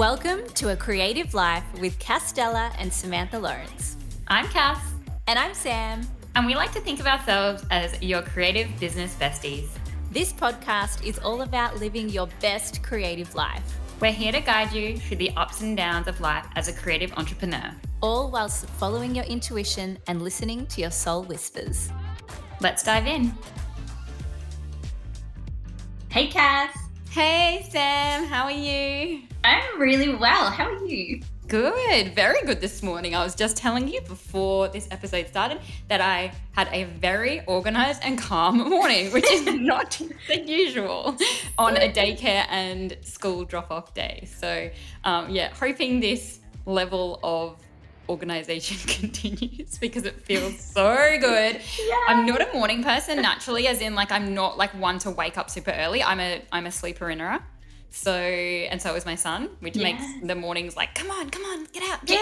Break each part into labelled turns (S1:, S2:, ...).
S1: Welcome to A Creative Life with Castella and Samantha Lawrence.
S2: I'm Cass.
S1: And I'm Sam.
S2: And we like to think of ourselves as your creative business besties.
S1: This podcast is all about living your best creative life.
S2: We're here to guide you through the ups and downs of life as a creative entrepreneur,
S1: all whilst following your intuition and listening to your soul whispers.
S2: Let's dive in. Hey, Cass.
S1: Hey, Sam. How are you?
S2: I'm really well. How are you?
S1: Good, very good this morning. I was just telling you before this episode started that I had a very organized and calm morning, which is not the usual on a daycare and school drop off day. So, um, yeah, hoping this level of organization continues because it feels so good. Yeah. I'm not a morning person naturally, as in like I'm not like one to wake up super early. I'm a I'm a sleeper innerer. So, and so was my son, which yeah. makes the mornings like, come on, come on, get out, get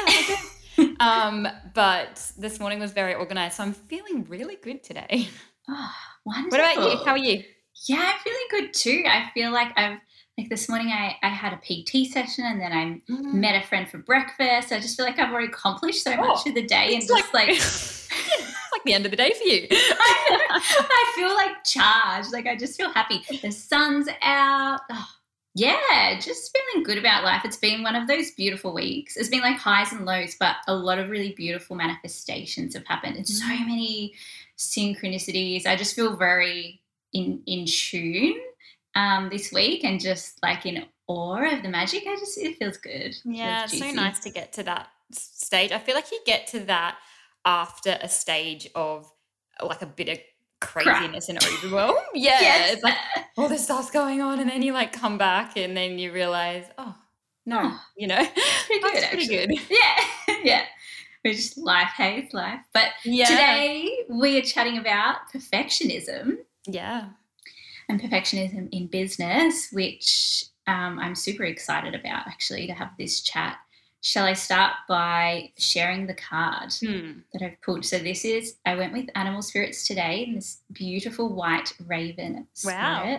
S1: out. um, but this morning was very organized. So I'm feeling really good today.
S2: Oh, wonderful.
S1: What about you? How are you?
S2: Yeah, I'm feeling good too. I feel like I've, like this morning I, I had a PT session and then I mm. met a friend for breakfast. I just feel like I've already accomplished so oh, much of the day and just like, it's
S1: like the end of the day for you.
S2: I, feel like charged. Like I just feel happy. The sun's out. Oh, yeah, just feeling good about life. It's been one of those beautiful weeks. It's been like highs and lows, but a lot of really beautiful manifestations have happened and so mm. many synchronicities. I just feel very in in tune um, this week and just like in awe of the magic. I just it feels good.
S1: Yeah, it's so nice to get to that stage. I feel like you get to that after a stage of like a bit of craziness Crap. and overwhelm. Yeah. Yes. It's like all this stuff's going on and then you like come back and then you realize, oh no, oh, you know.
S2: Pretty good. pretty good. Yeah. yeah. We're just life, hey, it's life. But yeah. today we are chatting about perfectionism.
S1: Yeah.
S2: And perfectionism in business, which um, I'm super excited about actually to have this chat Shall I start by sharing the card hmm. that I've pulled? So this is I went with animal spirits today in this beautiful white raven spirit, wow.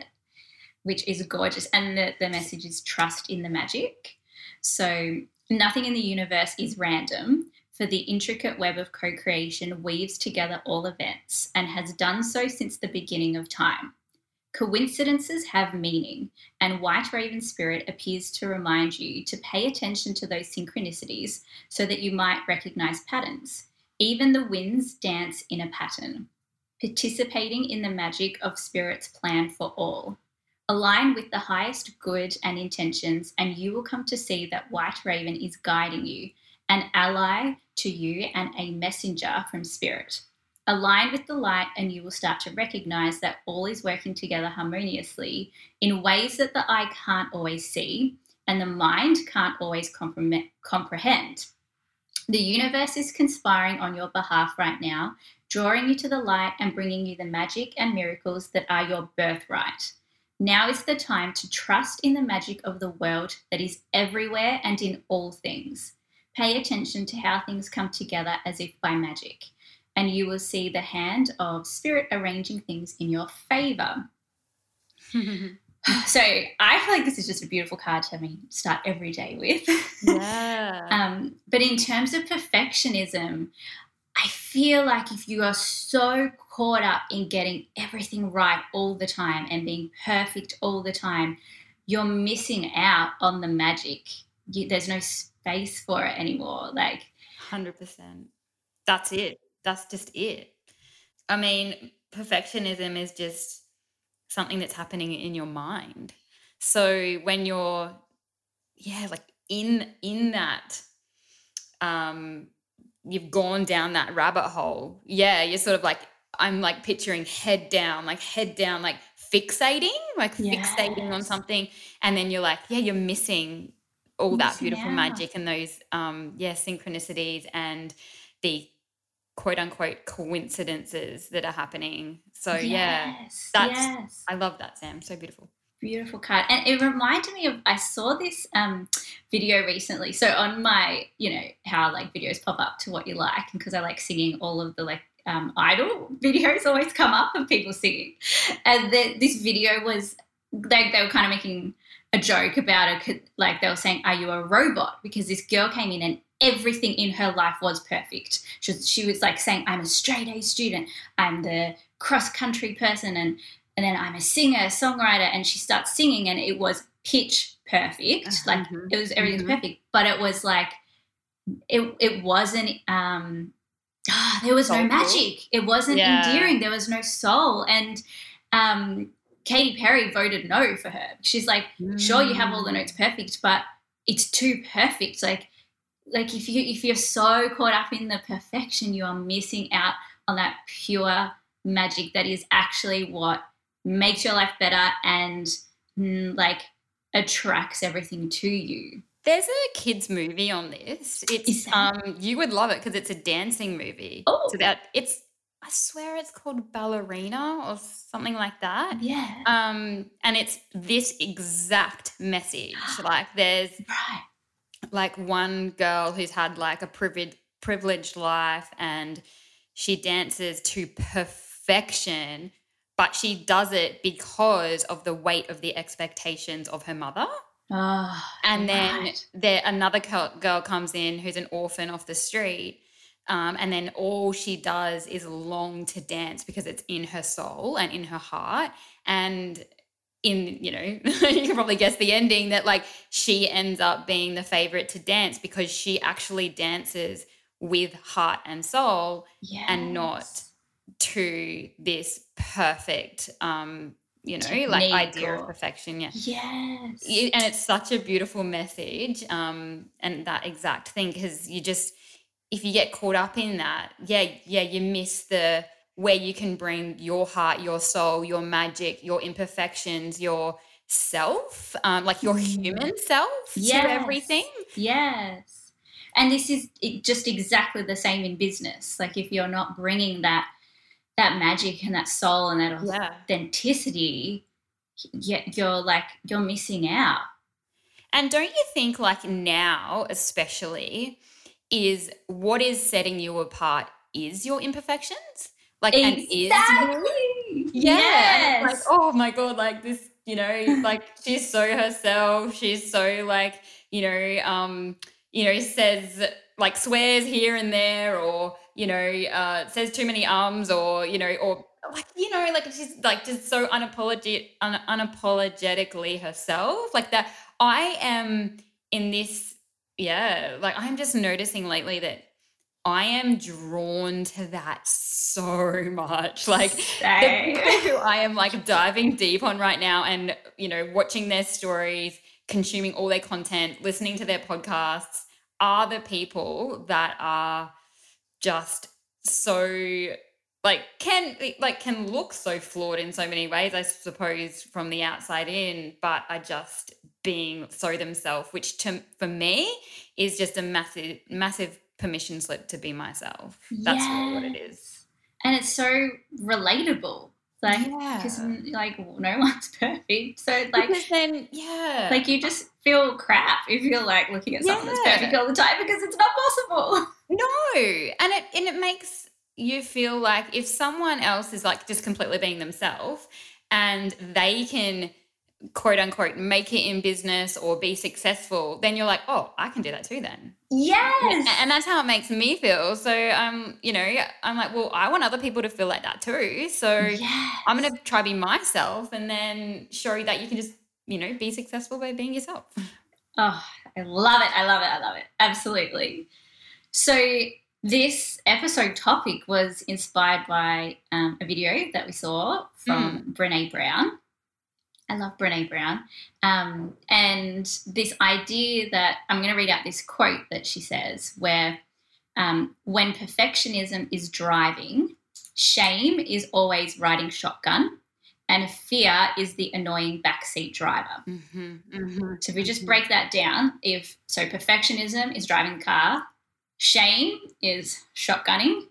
S2: which is gorgeous. And the, the message is trust in the magic. So nothing in the universe is random. For the intricate web of co creation weaves together all events and has done so since the beginning of time. Coincidences have meaning, and White Raven Spirit appears to remind you to pay attention to those synchronicities so that you might recognize patterns. Even the winds dance in a pattern, participating in the magic of Spirit's plan for all. Align with the highest good and intentions, and you will come to see that White Raven is guiding you, an ally to you, and a messenger from Spirit. Align with the light, and you will start to recognize that all is working together harmoniously in ways that the eye can't always see and the mind can't always comprehend. The universe is conspiring on your behalf right now, drawing you to the light and bringing you the magic and miracles that are your birthright. Now is the time to trust in the magic of the world that is everywhere and in all things. Pay attention to how things come together as if by magic and you will see the hand of spirit arranging things in your favor. so I feel like this is just a beautiful card to me start every day with. Yeah. um, but in terms of perfectionism, I feel like if you are so caught up in getting everything right all the time and being perfect all the time, you're missing out on the magic. You, there's no space for it anymore. Like,
S1: 100%. That's it that's just it. I mean, perfectionism is just something that's happening in your mind. So when you're yeah, like in in that um you've gone down that rabbit hole. Yeah, you're sort of like I'm like picturing head down, like head down, like fixating, like yes. fixating on something and then you're like, yeah, you're missing all that beautiful magic and those um yeah, synchronicities and the quote unquote coincidences that are happening. So yes, yeah, that's yes. I love that, Sam. So beautiful.
S2: Beautiful card. And it reminded me of I saw this um, video recently. So on my, you know, how like videos pop up to what you like, and because I like singing all of the like um, idol videos always come up of people singing. And the, this video was they, they were kind of making a joke about it. Like they were saying, Are you a robot? Because this girl came in and everything in her life was perfect. She was, she was like saying, I'm a straight A student, I'm the cross country person, and, and then I'm a singer, songwriter. And she starts singing, and it was pitch perfect. Uh-huh. Like it was everything's mm-hmm. perfect, but it was like, it, it wasn't, um, oh, there was Soulful. no magic. It wasn't yeah. endearing. There was no soul. And, um, Katy Perry voted no for her. She's like, mm. sure, you have all the notes perfect, but it's too perfect. Like, like if you if you're so caught up in the perfection, you are missing out on that pure magic that is actually what makes your life better and mm, like attracts everything to you.
S1: There's a kids movie on this. It's um you would love it because it's a dancing movie. Oh, it's about it's I swear it's called Ballerina or something like that.
S2: Yeah.
S1: Um, and it's this exact message. like there's
S2: right.
S1: Like one girl who's had like a privileged privileged life and she dances to perfection, but she does it because of the weight of the expectations of her mother.
S2: Oh,
S1: and then right. there another girl comes in who's an orphan off the street um, and then all she does is long to dance because it's in her soul and in her heart. And in, you know, you can probably guess the ending that like she ends up being the favorite to dance because she actually dances with heart and soul
S2: yes.
S1: and not to this perfect um you know Technique like idea of perfection. Yeah.
S2: Yes.
S1: And it's such a beautiful message um and that exact thing because you just if you get caught up in that, yeah, yeah, you miss the where you can bring your heart, your soul, your magic, your imperfections, your self, um, like your mm. human self yes. to everything.
S2: Yes. And this is just exactly the same in business. Like if you're not bringing that that magic and that soul and that yeah. authenticity, yet you're like you're missing out.
S1: And don't you think like now, especially, is what is setting you apart is your imperfections. Like
S2: exactly.
S1: and is yeah. Yes. Like, oh my god, like this, you know, like she's so herself. She's so like, you know, um, you know, says like swears here and there or, you know, uh says too many ums or, you know, or like you know like she's like just so unapologetic un- unapologetically herself like that i am in this yeah, like I'm just noticing lately that I am drawn to that so much. Like the people who I am like diving deep on right now and, you know, watching their stories, consuming all their content, listening to their podcasts are the people that are just so like can like can look so flawed in so many ways i suppose from the outside in but are just being so themselves which to for me is just a massive massive permission slip to be myself. That's really what it is.
S2: And it's so relatable. Like because yeah. like no one's perfect. So like
S1: because then yeah.
S2: like you just feel crap if you're like looking at someone yeah. that's perfect all the time because it's not possible.
S1: No. And it and it makes you feel like if someone else is like just completely being themselves and they can quote unquote make it in business or be successful then you're like oh i can do that too then
S2: yes.
S1: and that's how it makes me feel. So um you know i'm like well i want other people to feel like that too. So yes. i'm gonna try be myself and then show you that you can just you know be successful by being yourself.
S2: Oh i love it. I love it. I love it. Absolutely. So this episode topic was inspired by um, a video that we saw from mm. Brene Brown. I love Brene Brown. Um, and this idea that I'm going to read out this quote that she says, where um, when perfectionism is driving, shame is always riding shotgun, and fear is the annoying backseat driver.
S1: Mm-hmm, mm-hmm,
S2: so if we just mm-hmm. break that down, if so, perfectionism is driving the car, Shame is shotgunning,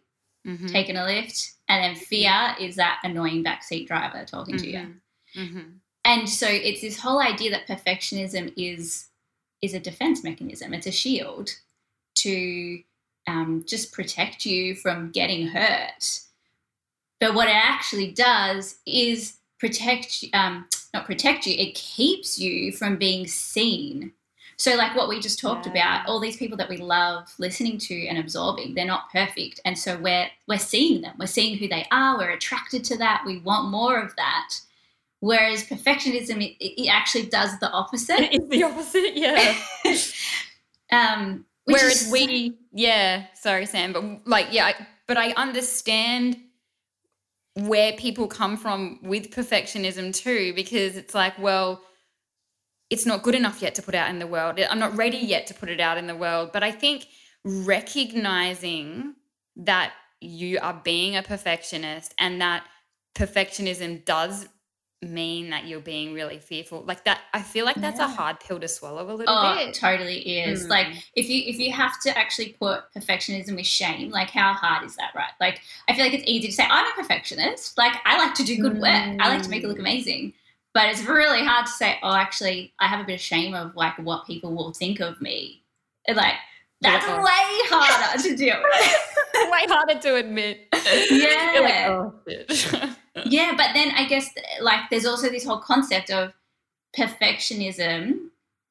S2: mm-hmm. taking a lift, and then fear is that annoying backseat driver talking mm-hmm. to you. And so it's this whole idea that perfectionism is is a defense mechanism. It's a shield to um, just protect you from getting hurt. But what it actually does is protect um, not protect you, it keeps you from being seen. So, like what we just talked yeah. about, all these people that we love listening to and absorbing, they're not perfect, and so we're we're seeing them. We're seeing who they are. We're attracted to that. We want more of that. Whereas perfectionism, it, it actually does the opposite.
S1: It's the opposite, yeah. um, Whereas is, we, yeah, sorry, Sam, but like, yeah, but I understand where people come from with perfectionism too, because it's like, well, it's not good enough yet to put out in the world. I'm not ready yet to put it out in the world. But I think recognizing that you are being a perfectionist and that perfectionism does mean that you're being really fearful like that i feel like that's yeah. a hard pill to swallow a little oh, bit
S2: totally is mm. like if you if you have to actually put perfectionism with shame like how hard is that right like i feel like it's easy to say i'm a perfectionist like i like to do good work mm. i like to make it look mm. amazing but it's really hard to say oh actually i have a bit of shame of like what people will think of me and like that's yeah. way harder to deal with
S1: way harder to admit
S2: yeah like, oh, yeah, but then I guess like there's also this whole concept of perfectionism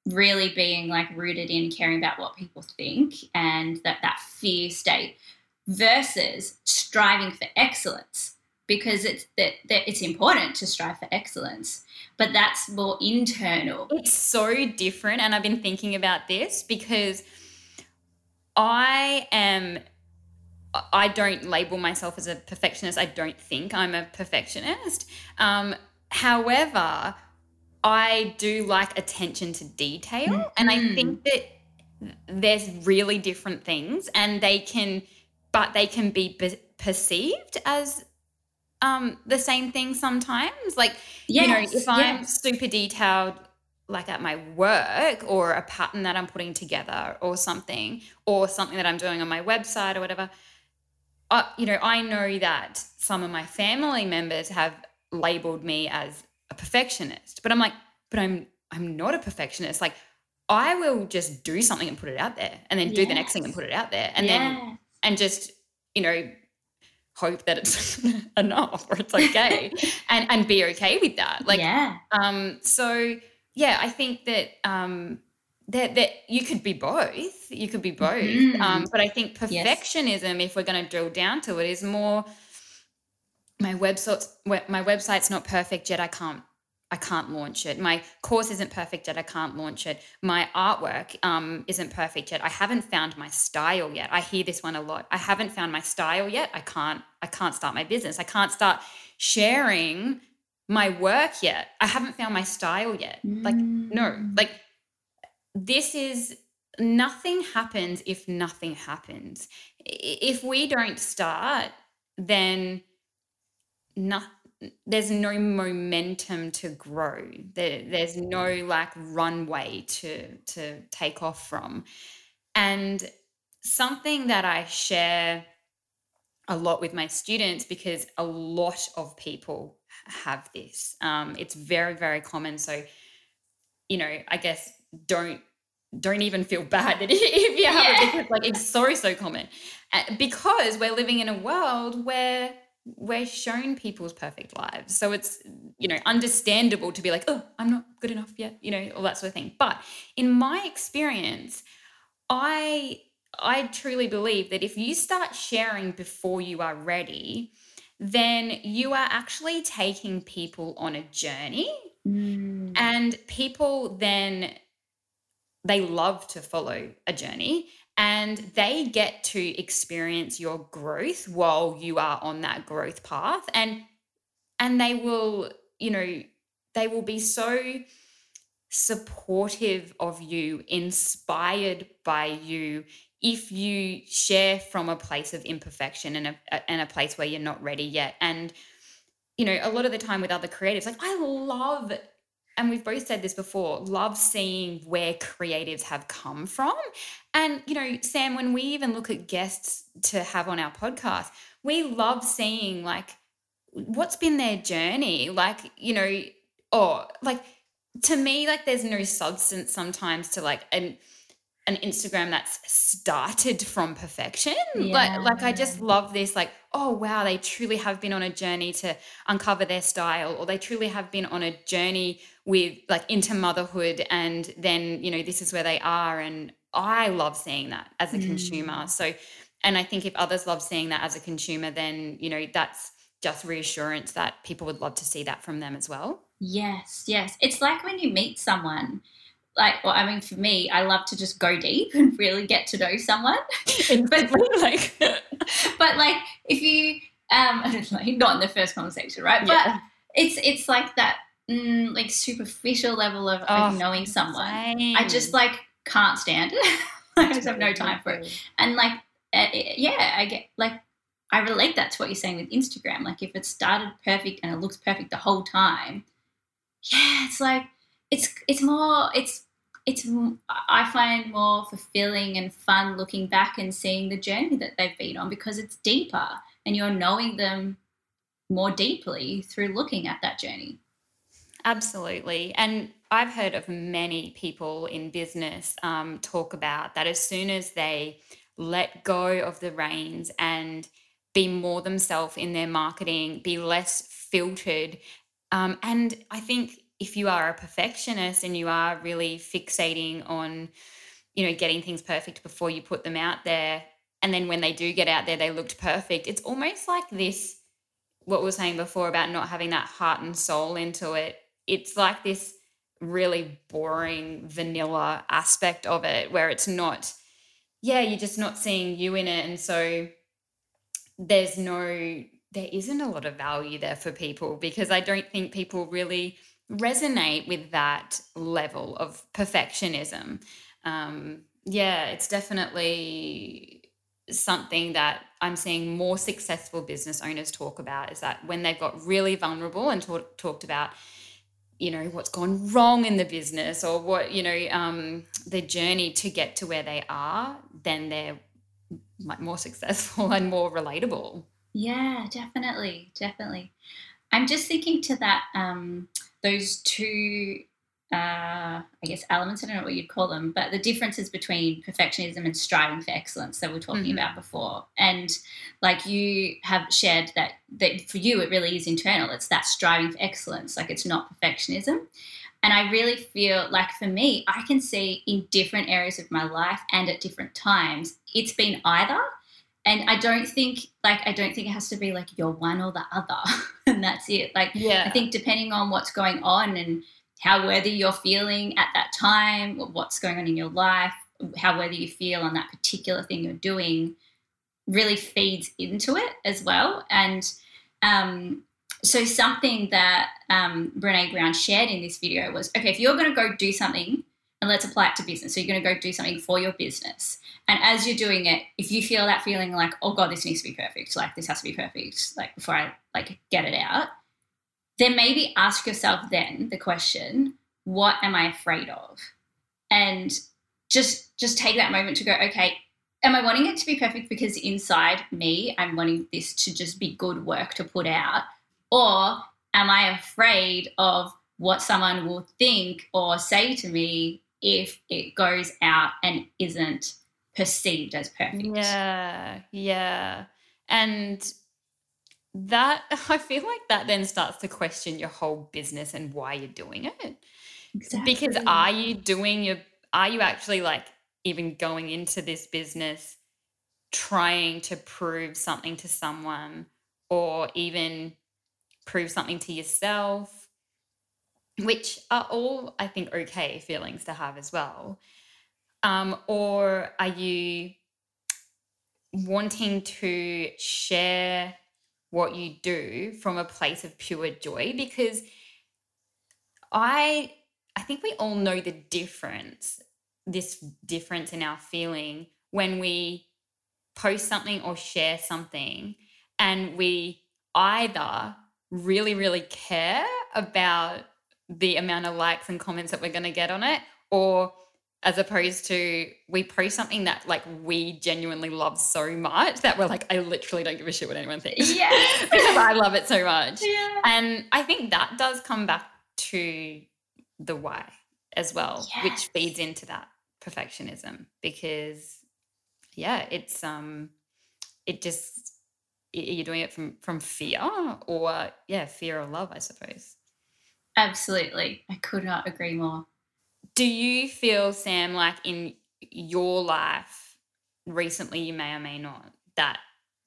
S2: really being like rooted in caring about what people think and that that fear state versus striving for excellence because it's that, that it's important to strive for excellence but that's more internal.
S1: It's so different and i've been thinking about this because i am I don't label myself as a perfectionist. I don't think I'm a perfectionist. Um, however, I do like attention to detail. Mm-hmm. And I think that there's really different things and they can, but they can be be- perceived as um, the same thing sometimes. Like, yes, you know, if I'm super detailed, like at my work or a pattern that I'm putting together or something, or something that I'm doing on my website or whatever, uh, you know, I know that some of my family members have labeled me as a perfectionist, but I'm like, but I'm I'm not a perfectionist. Like I will just do something and put it out there and then do the next thing and put it out there and yes. then and just, you know, hope that it's enough or it's okay and and be okay with that. Like yeah. um so yeah, I think that um that that you could be both. You could be both. Mm. Um, but I think perfectionism, yes. if we're going to drill down to it, is more my website. My website's not perfect yet. I can't. I can't launch it. My course isn't perfect yet. I can't launch it. My artwork um, isn't perfect yet. I haven't found my style yet. I hear this one a lot. I haven't found my style yet. I can't. I can't start my business. I can't start sharing my work yet. I haven't found my style yet. Like no. Mm. Like this is nothing happens if nothing happens. If we don't start, then not, there's no momentum to grow. There, there's no like runway to to take off from. And something that I share a lot with my students because a lot of people have this. Um, it's very, very common. So, you know, I guess don't don't even feel bad that if you have yeah. it because like it's so so common uh, because we're living in a world where we're shown people's perfect lives so it's you know understandable to be like oh i'm not good enough yet you know all that sort of thing but in my experience i i truly believe that if you start sharing before you are ready then you are actually taking people on a journey mm. and people then they love to follow a journey and they get to experience your growth while you are on that growth path. And and they will you know they will be so supportive of you inspired by you if you share from a place of imperfection and a, and a place where you're not ready yet. And you know a lot of the time with other creatives like i love and we've both said this before, love seeing where creatives have come from. And, you know, Sam, when we even look at guests to have on our podcast, we love seeing like what's been their journey. Like, you know, or like to me, like there's no substance sometimes to like, and an Instagram that's started from perfection. Yeah. Like like I just love this like oh wow they truly have been on a journey to uncover their style or they truly have been on a journey with like into motherhood and then you know this is where they are and I love seeing that as a mm. consumer. So and I think if others love seeing that as a consumer then you know that's just reassurance that people would love to see that from them as well.
S2: Yes, yes. It's like when you meet someone like well, I mean for me, I love to just go deep and really get to know someone. but like but like if you um not in the first conversation, right? Yeah. But it's it's like that mm, like superficial level of, oh, of knowing someone. Same. I just like can't stand it. I just have no time for it. And like uh, yeah, I get like I relate that to what you're saying with Instagram. Like if it started perfect and it looks perfect the whole time, yeah, it's like it's it's more it's it's I find more fulfilling and fun looking back and seeing the journey that they've been on because it's deeper and you're knowing them more deeply through looking at that journey.
S1: Absolutely. And I've heard of many people in business um, talk about that as soon as they let go of the reins and be more themselves in their marketing, be less filtered. Um, and I think if you are a perfectionist and you are really fixating on you know getting things perfect before you put them out there and then when they do get out there they looked perfect it's almost like this what we were saying before about not having that heart and soul into it it's like this really boring vanilla aspect of it where it's not yeah you're just not seeing you in it and so there's no there isn't a lot of value there for people because i don't think people really resonate with that level of perfectionism. Um, yeah, it's definitely something that I'm seeing more successful business owners talk about is that when they've got really vulnerable and talk, talked about, you know, what's gone wrong in the business or what, you know, um, the journey to get to where they are, then they're more successful and more relatable.
S2: Yeah, definitely. Definitely. I'm just thinking to that. Um, those two uh, I guess elements, I don't know what you'd call them, but the differences between perfectionism and striving for excellence that we are talking mm-hmm. about before. And like you have shared that that for you it really is internal. It's that striving for excellence, like it's not perfectionism. And I really feel like for me, I can see in different areas of my life and at different times, it's been either and I don't think like I don't think it has to be like you're one or the other and that's it. Like yeah. I think depending on what's going on and how worthy you're feeling at that time, what's going on in your life, how worthy you feel on that particular thing you're doing really feeds into it as well. And um, so something that um, Brene Brown shared in this video was okay, if you're going to go do something and let's apply it to business. So you're going to go do something for your business. And as you're doing it, if you feel that feeling like, oh God, this needs to be perfect, like this has to be perfect, like before I like get it out, then maybe ask yourself then the question, what am I afraid of? And just just take that moment to go, okay, am I wanting it to be perfect because inside me I'm wanting this to just be good work to put out? Or am I afraid of what someone will think or say to me if it goes out and isn't perceived as perfect.
S1: Yeah, yeah. And that, I feel like that then starts to question your whole business and why you're doing it. Exactly. Because are you doing your, are you actually like even going into this business trying to prove something to someone or even prove something to yourself? Which are all, I think, okay feelings to have as well? Um, or are you wanting to share what you do from a place of pure joy? Because I, I think we all know the difference, this difference in our feeling when we post something or share something and we either really, really care about the amount of likes and comments that we're going to get on it or as opposed to we post something that like we genuinely love so much that we're like I literally don't give a shit what anyone thinks.
S2: Yeah.
S1: because I love it so much. Yeah. And I think that does come back to the why as well, yes. which feeds into that perfectionism because yeah, it's um it just you're doing it from from fear or yeah, fear or love, I suppose.
S2: Absolutely. I could not agree more.
S1: Do you feel Sam like in your life recently you may or may not that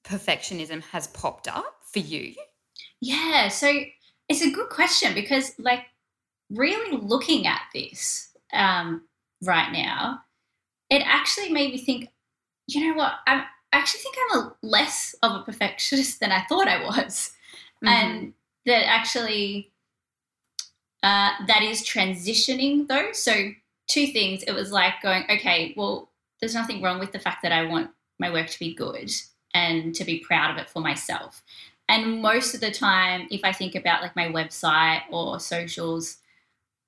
S1: perfectionism has popped up for you?
S2: Yeah, so it's a good question because like really looking at this um, right now, it actually made me think, you know what? I actually think I'm a less of a perfectionist than I thought I was, mm-hmm. and that actually uh, that is transitioning though. So two things. It was like going, okay, well, there's nothing wrong with the fact that I want my work to be good and to be proud of it for myself. And most of the time, if I think about like my website or socials,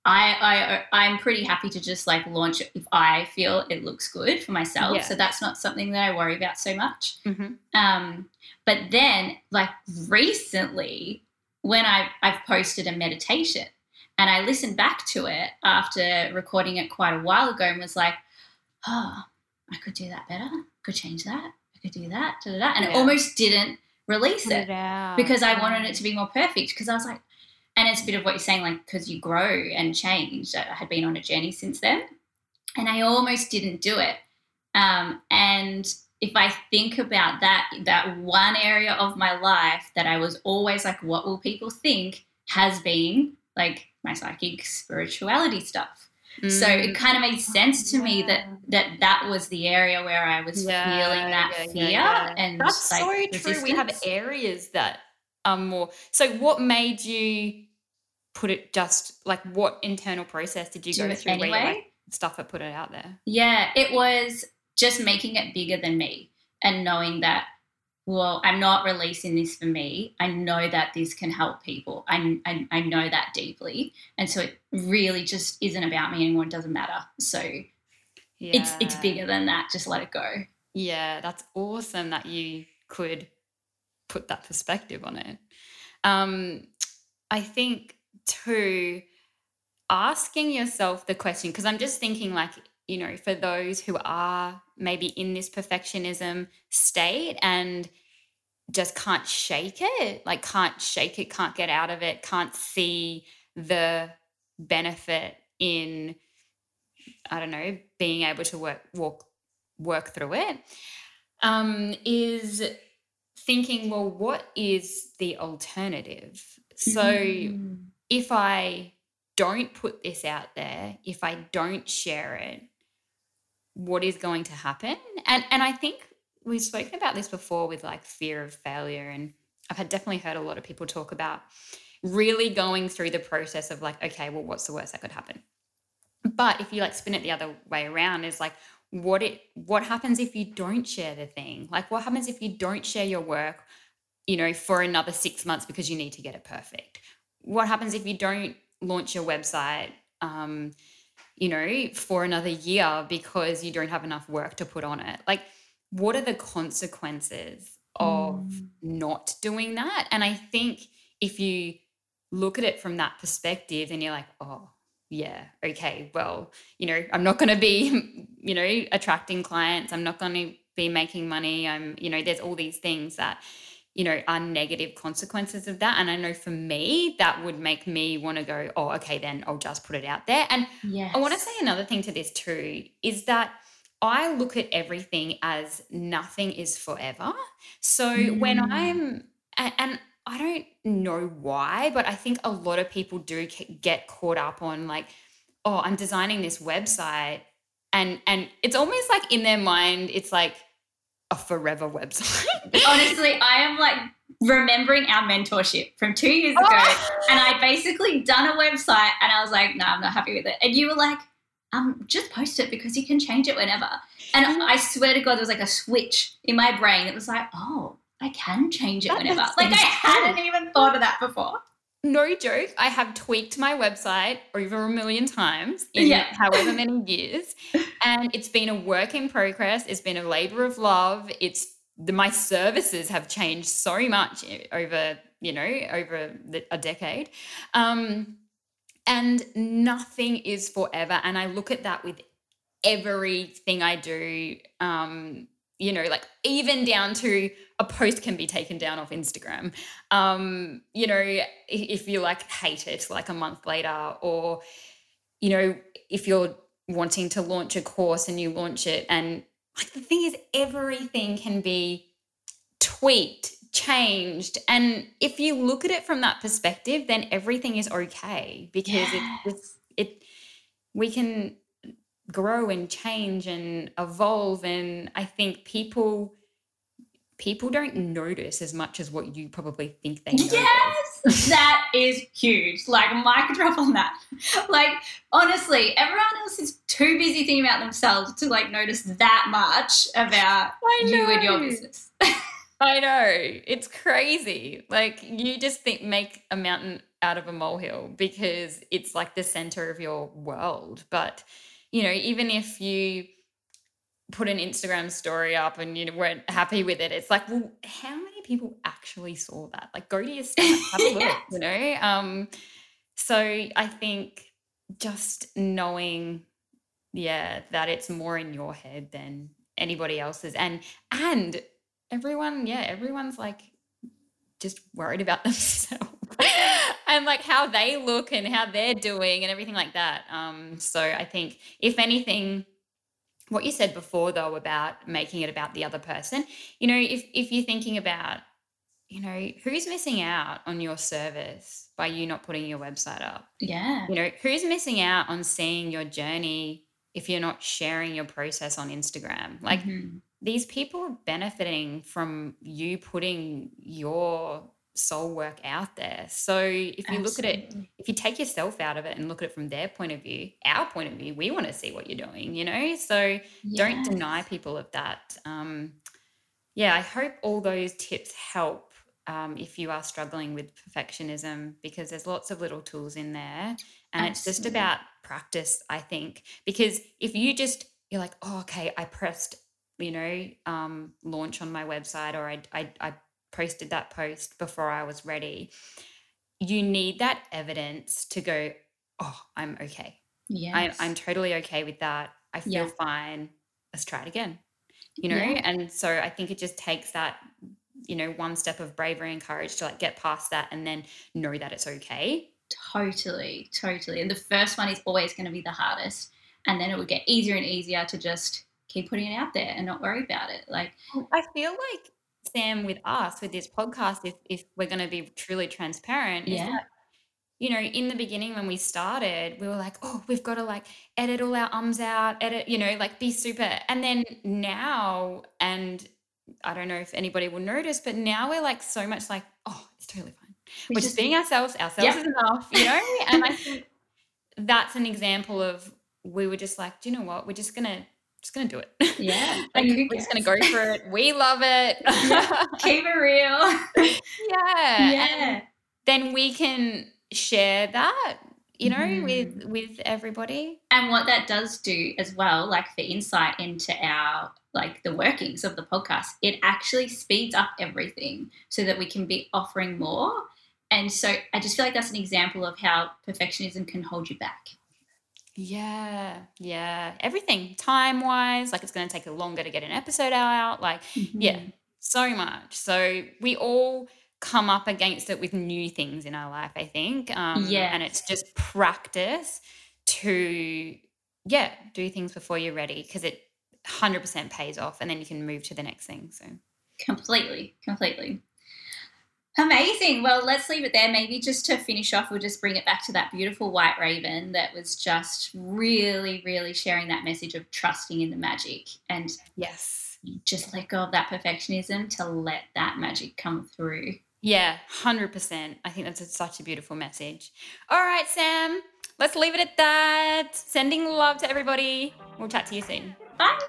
S2: I, I I'm pretty happy to just like launch it if I feel it looks good for myself. Yeah. So that's not something that I worry about so much. Mm-hmm. Um, but then, like recently, when I I've posted a meditation and I listened back to it after recording it quite a while ago and was like, oh, I could do that better. Could change that. I could do that. Da, da, da. And yeah. it almost didn't release it, it because I wanted it to be more perfect. Because I was like, and it's a bit of what you're saying, like because you grow and change. I had been on a journey since then, and I almost didn't do it. Um, and if I think about that, that one area of my life that I was always like, what will people think, has been like my psychic spirituality stuff. Mm. So it mm. kind of made sense to me that that that was the area where I was yeah, feeling that yeah, fear yeah, and
S1: that's like, so resistance. true. We have areas that are more. So what made you put it just like what internal process did you Do go through anyway? where you like, stuff that put it out there?
S2: Yeah, it was just making it bigger than me and knowing that well, I'm not releasing this for me. I know that this can help people. I, I, I, know that deeply. And so it really just isn't about me anymore. It doesn't matter. So yeah. it's, it's bigger than that. Just let it go.
S1: Yeah, that's awesome that you could put that perspective on it. Um, I think, too, asking yourself the question, because I'm just thinking, like, you know, for those who are maybe in this perfectionism state and just can't shake it, like can't shake it, can't get out of it, can't see the benefit in I don't know, being able to work walk work through it, um, is thinking, well, what is the alternative? So mm. if I don't put this out there, if I don't share it, what is going to happen. And and I think we've spoken about this before with like fear of failure and I've had definitely heard a lot of people talk about really going through the process of like okay, well what's the worst that could happen? But if you like spin it the other way around is like what it what happens if you don't share the thing? Like what happens if you don't share your work, you know, for another 6 months because you need to get it perfect? What happens if you don't launch your website um, you know, for another year because you don't have enough work to put on it. Like, what are the consequences of mm. not doing that? And I think if you look at it from that perspective, then you're like, oh, yeah, okay, well, you know, I'm not going to be, you know, attracting clients. I'm not going to be making money. I'm, you know, there's all these things that you know, are negative consequences of that. And I know for me, that would make me want to go, oh, okay, then I'll just put it out there. And yes. I want to say another thing to this too is that I look at everything as nothing is forever. So mm. when I'm, and, I don't know why, but I think a lot of people do get caught up on like, oh, I'm designing this website. And, and it's almost like in their mind, it's like, a forever website.
S2: Honestly, I am like remembering our mentorship from two years ago, oh. and I basically done a website, and I was like, "No, I'm not happy with it." And you were like, "Um, just post it because you can change it whenever." And. I swear to God, there was like a switch in my brain that was like, "Oh, I can change it that whenever." Like I hadn't even thought of that before
S1: no joke, I have tweaked my website over a million times in yeah. however many years. And it's been a work in progress. It's been a labor of love. It's the, my services have changed so much over, you know, over the, a decade. Um, and nothing is forever. And I look at that with everything I do, um, you know, like even down to a post can be taken down off Instagram. Um, you know, if you like hate it like a month later, or, you know, if you're wanting to launch a course and you launch it, and like the thing is, everything can be tweaked, changed. And if you look at it from that perspective, then everything is okay because yes. it, it's, it, we can grow and change and evolve. And I think people, people don't notice as much as what you probably think they notice.
S2: Yes, that is huge. Like mic drop on that. Like honestly, everyone else is too busy thinking about themselves to like notice that much about you and your business.
S1: I know. It's crazy. Like you just think make a mountain out of a molehill because it's like the center of your world. But, you know, even if you put an Instagram story up and you weren't happy with it, it's like, well, how many people actually saw that? Like go to your stats, have a look, yes. you know? Um, so I think just knowing, yeah, that it's more in your head than anybody else's and and everyone, yeah, everyone's like just worried about themselves and like how they look and how they're doing and everything like that. Um, so I think if anything, what you said before though about making it about the other person, you know, if if you're thinking about, you know, who's missing out on your service by you not putting your website up?
S2: Yeah.
S1: You know, who's missing out on seeing your journey if you're not sharing your process on Instagram? Like mm-hmm these people are benefiting from you putting your soul work out there. So if you Absolutely. look at it, if you take yourself out of it and look at it from their point of view, our point of view, we want to see what you're doing, you know? So yes. don't deny people of that. Um, yeah, I hope all those tips help um, if you are struggling with perfectionism because there's lots of little tools in there. And Absolutely. it's just about practice, I think. Because if you just, you're like, oh, okay, I pressed you know, um, launch on my website or I, I, I posted that post before I was ready. You need that evidence to go, oh, I'm okay. Yeah, I'm, I'm totally okay with that. I feel yeah. fine. Let's try it again. You know, yeah. and so I think it just takes that, you know, one step of bravery and courage to like get past that and then know that it's okay.
S2: Totally, totally. And the first one is always going to be the hardest. And then it would get easier and easier to just keep putting it out there and not worry about it. Like
S1: I feel like Sam with us with this podcast, if if we're going to be truly transparent, yeah. That, you know, in the beginning when we started, we were like, oh, we've got to like edit all our ums out, edit, you know, like be super. And then now, and I don't know if anybody will notice, but now we're like so much like, oh, it's totally fine. We we're just, just being ourselves. Ourselves is enough, you know. and I think that's an example of we were just like, do you know what? We're just gonna just gonna do it.
S2: Yeah.
S1: like we're just gonna go for it. We love it.
S2: yeah. Keep it real.
S1: yeah. Yeah. And then we can share that, you know, mm. with with everybody.
S2: And what that does do as well, like for insight into our like the workings of the podcast, it actually speeds up everything so that we can be offering more. And so I just feel like that's an example of how perfectionism can hold you back.
S1: Yeah, yeah. Everything time wise, like it's going to take longer to get an episode out. Like, mm-hmm. yeah, so much. So we all come up against it with new things in our life, I think. Um, yeah. And it's just practice to, yeah, do things before you're ready because it 100% pays off and then you can move to the next thing. So,
S2: completely, completely. Amazing. Well, let's leave it there. Maybe just to finish off, we'll just bring it back to that beautiful white raven that was just really, really sharing that message of trusting in the magic and
S1: yes,
S2: just let go of that perfectionism to let that magic come through.
S1: Yeah, 100%. I think that's a, such a beautiful message. All right, Sam, let's leave it at that. Sending love to everybody. We'll chat to you soon.
S2: Bye.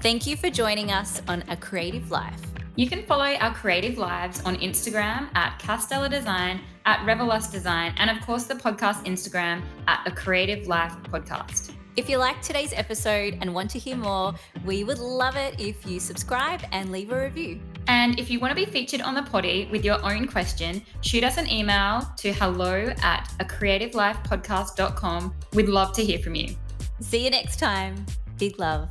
S1: Thank you for joining us on A Creative Life. You can follow our creative lives on Instagram at Castella Design, at Revelus Design, and of course the podcast Instagram at The Creative Life Podcast. If you liked today's episode and want to hear more, we would love it if you subscribe and leave a review. And if you want to be featured on the potty with your own question, shoot us an email to hello at a creativelifepodcast.com. We'd love to hear from you.
S2: See you next time. Big love.